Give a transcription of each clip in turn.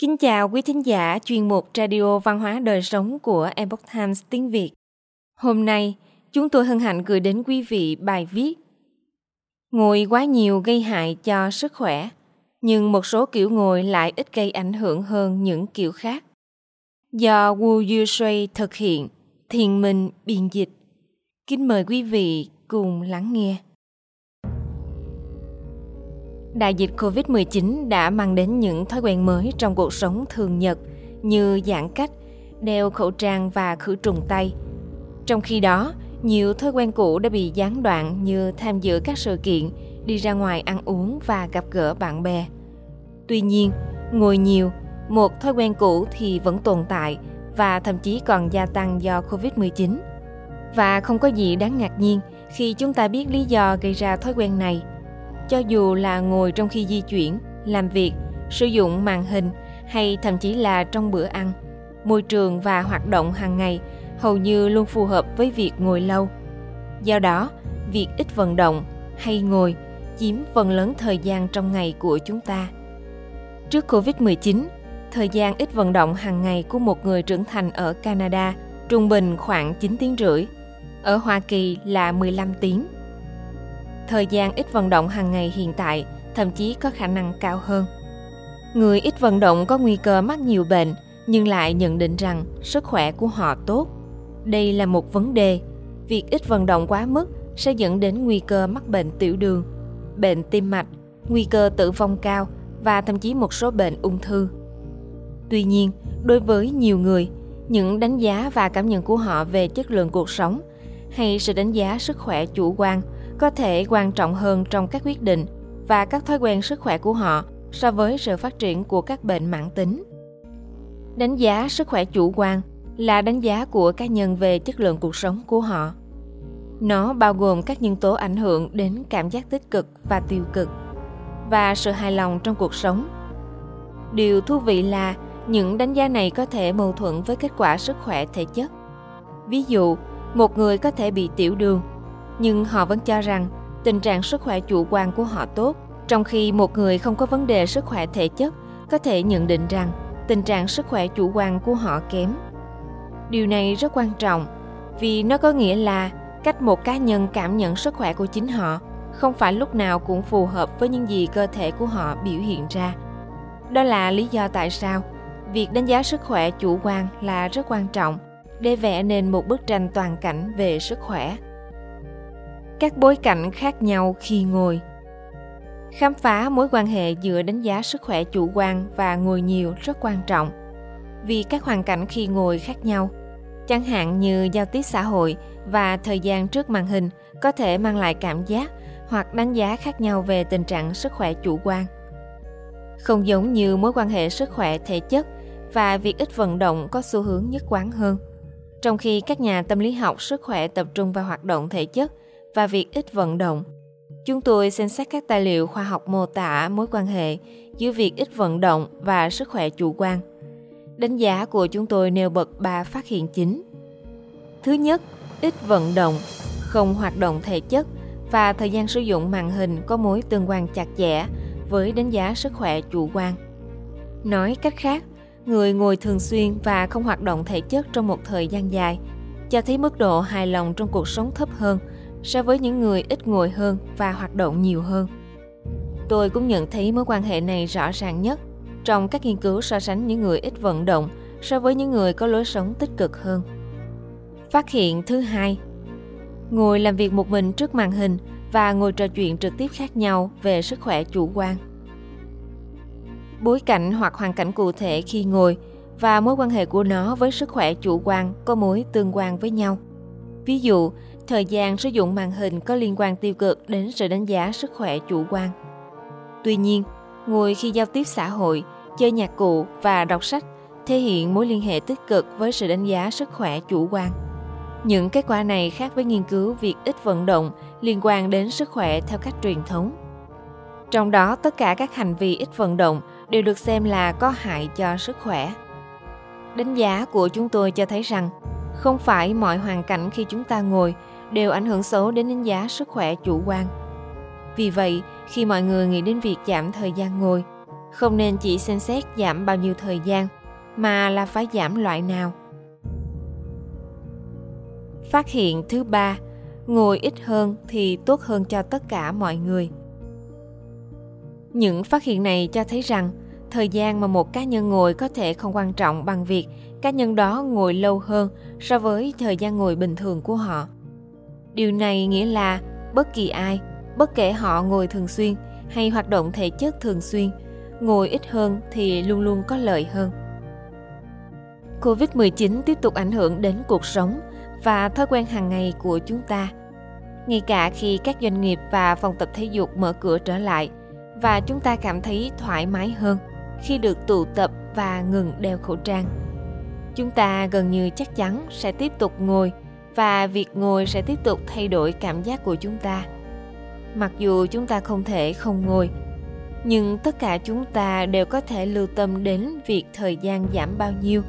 Kính chào quý thính giả chuyên mục Radio Văn hóa Đời Sống của Epoch Times tiếng Việt. Hôm nay, chúng tôi hân hạnh gửi đến quý vị bài viết Ngồi quá nhiều gây hại cho sức khỏe, nhưng một số kiểu ngồi lại ít gây ảnh hưởng hơn những kiểu khác. Do Wu Yushui thực hiện, thiền minh biên dịch. Kính mời quý vị cùng lắng nghe. Đại dịch COVID-19 đã mang đến những thói quen mới trong cuộc sống thường nhật như giãn cách, đeo khẩu trang và khử trùng tay. Trong khi đó, nhiều thói quen cũ đã bị gián đoạn như tham dự các sự kiện, đi ra ngoài ăn uống và gặp gỡ bạn bè. Tuy nhiên, ngồi nhiều, một thói quen cũ thì vẫn tồn tại và thậm chí còn gia tăng do COVID-19. Và không có gì đáng ngạc nhiên khi chúng ta biết lý do gây ra thói quen này – cho dù là ngồi trong khi di chuyển, làm việc, sử dụng màn hình hay thậm chí là trong bữa ăn, môi trường và hoạt động hàng ngày hầu như luôn phù hợp với việc ngồi lâu. Do đó, việc ít vận động hay ngồi chiếm phần lớn thời gian trong ngày của chúng ta. Trước covid-19 thời gian ít vận động hàng ngày của một người trưởng thành ở canada trung bình khoảng 9 tiếng rưỡi, ở hoa kỳ là 15 tiếng thời gian ít vận động hàng ngày hiện tại thậm chí có khả năng cao hơn. Người ít vận động có nguy cơ mắc nhiều bệnh nhưng lại nhận định rằng sức khỏe của họ tốt. Đây là một vấn đề. Việc ít vận động quá mức sẽ dẫn đến nguy cơ mắc bệnh tiểu đường, bệnh tim mạch, nguy cơ tử vong cao và thậm chí một số bệnh ung thư. Tuy nhiên, đối với nhiều người, những đánh giá và cảm nhận của họ về chất lượng cuộc sống hay sự đánh giá sức khỏe chủ quan – có thể quan trọng hơn trong các quyết định và các thói quen sức khỏe của họ so với sự phát triển của các bệnh mãn tính. Đánh giá sức khỏe chủ quan là đánh giá của cá nhân về chất lượng cuộc sống của họ. Nó bao gồm các nhân tố ảnh hưởng đến cảm giác tích cực và tiêu cực và sự hài lòng trong cuộc sống. Điều thú vị là những đánh giá này có thể mâu thuẫn với kết quả sức khỏe thể chất. Ví dụ, một người có thể bị tiểu đường nhưng họ vẫn cho rằng tình trạng sức khỏe chủ quan của họ tốt, trong khi một người không có vấn đề sức khỏe thể chất có thể nhận định rằng tình trạng sức khỏe chủ quan của họ kém. Điều này rất quan trọng vì nó có nghĩa là cách một cá nhân cảm nhận sức khỏe của chính họ không phải lúc nào cũng phù hợp với những gì cơ thể của họ biểu hiện ra. Đó là lý do tại sao việc đánh giá sức khỏe chủ quan là rất quan trọng để vẽ nên một bức tranh toàn cảnh về sức khỏe các bối cảnh khác nhau khi ngồi. Khám phá mối quan hệ giữa đánh giá sức khỏe chủ quan và ngồi nhiều rất quan trọng. Vì các hoàn cảnh khi ngồi khác nhau, chẳng hạn như giao tiếp xã hội và thời gian trước màn hình có thể mang lại cảm giác hoặc đánh giá khác nhau về tình trạng sức khỏe chủ quan. Không giống như mối quan hệ sức khỏe thể chất và việc ít vận động có xu hướng nhất quán hơn. Trong khi các nhà tâm lý học sức khỏe tập trung vào hoạt động thể chất và việc ít vận động. Chúng tôi xem xét các tài liệu khoa học mô tả mối quan hệ giữa việc ít vận động và sức khỏe chủ quan. Đánh giá của chúng tôi nêu bật ba phát hiện chính. Thứ nhất, ít vận động, không hoạt động thể chất và thời gian sử dụng màn hình có mối tương quan chặt chẽ với đánh giá sức khỏe chủ quan. Nói cách khác, người ngồi thường xuyên và không hoạt động thể chất trong một thời gian dài cho thấy mức độ hài lòng trong cuộc sống thấp hơn so với những người ít ngồi hơn và hoạt động nhiều hơn. Tôi cũng nhận thấy mối quan hệ này rõ ràng nhất trong các nghiên cứu so sánh những người ít vận động so với những người có lối sống tích cực hơn. Phát hiện thứ hai, Ngồi làm việc một mình trước màn hình và ngồi trò chuyện trực tiếp khác nhau về sức khỏe chủ quan. Bối cảnh hoặc hoàn cảnh cụ thể khi ngồi và mối quan hệ của nó với sức khỏe chủ quan có mối tương quan với nhau. Ví dụ, thời gian sử dụng màn hình có liên quan tiêu cực đến sự đánh giá sức khỏe chủ quan. Tuy nhiên, ngồi khi giao tiếp xã hội, chơi nhạc cụ và đọc sách thể hiện mối liên hệ tích cực với sự đánh giá sức khỏe chủ quan. Những kết quả này khác với nghiên cứu việc ít vận động liên quan đến sức khỏe theo cách truyền thống. Trong đó, tất cả các hành vi ít vận động đều được xem là có hại cho sức khỏe. Đánh giá của chúng tôi cho thấy rằng không phải mọi hoàn cảnh khi chúng ta ngồi đều ảnh hưởng xấu đến đánh giá sức khỏe chủ quan. Vì vậy, khi mọi người nghĩ đến việc giảm thời gian ngồi, không nên chỉ xem xét giảm bao nhiêu thời gian mà là phải giảm loại nào phát hiện thứ ba ngồi ít hơn thì tốt hơn cho tất cả mọi người những phát hiện này cho thấy rằng thời gian mà một cá nhân ngồi có thể không quan trọng bằng việc cá nhân đó ngồi lâu hơn so với thời gian ngồi bình thường của họ. Điều này nghĩa là bất kỳ ai, bất kể họ ngồi thường xuyên hay hoạt động thể chất thường xuyên, ngồi ít hơn thì luôn luôn có lợi hơn. Covid-19 tiếp tục ảnh hưởng đến cuộc sống và thói quen hàng ngày của chúng ta. Ngay cả khi các doanh nghiệp và phòng tập thể dục mở cửa trở lại và chúng ta cảm thấy thoải mái hơn khi được tụ tập và ngừng đeo khẩu trang. Chúng ta gần như chắc chắn sẽ tiếp tục ngồi và việc ngồi sẽ tiếp tục thay đổi cảm giác của chúng ta. Mặc dù chúng ta không thể không ngồi, nhưng tất cả chúng ta đều có thể lưu tâm đến việc thời gian giảm bao nhiêu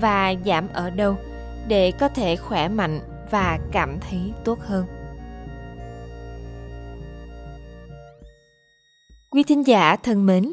và giảm ở đâu để có thể khỏe mạnh và cảm thấy tốt hơn. Quý thính giả thân mến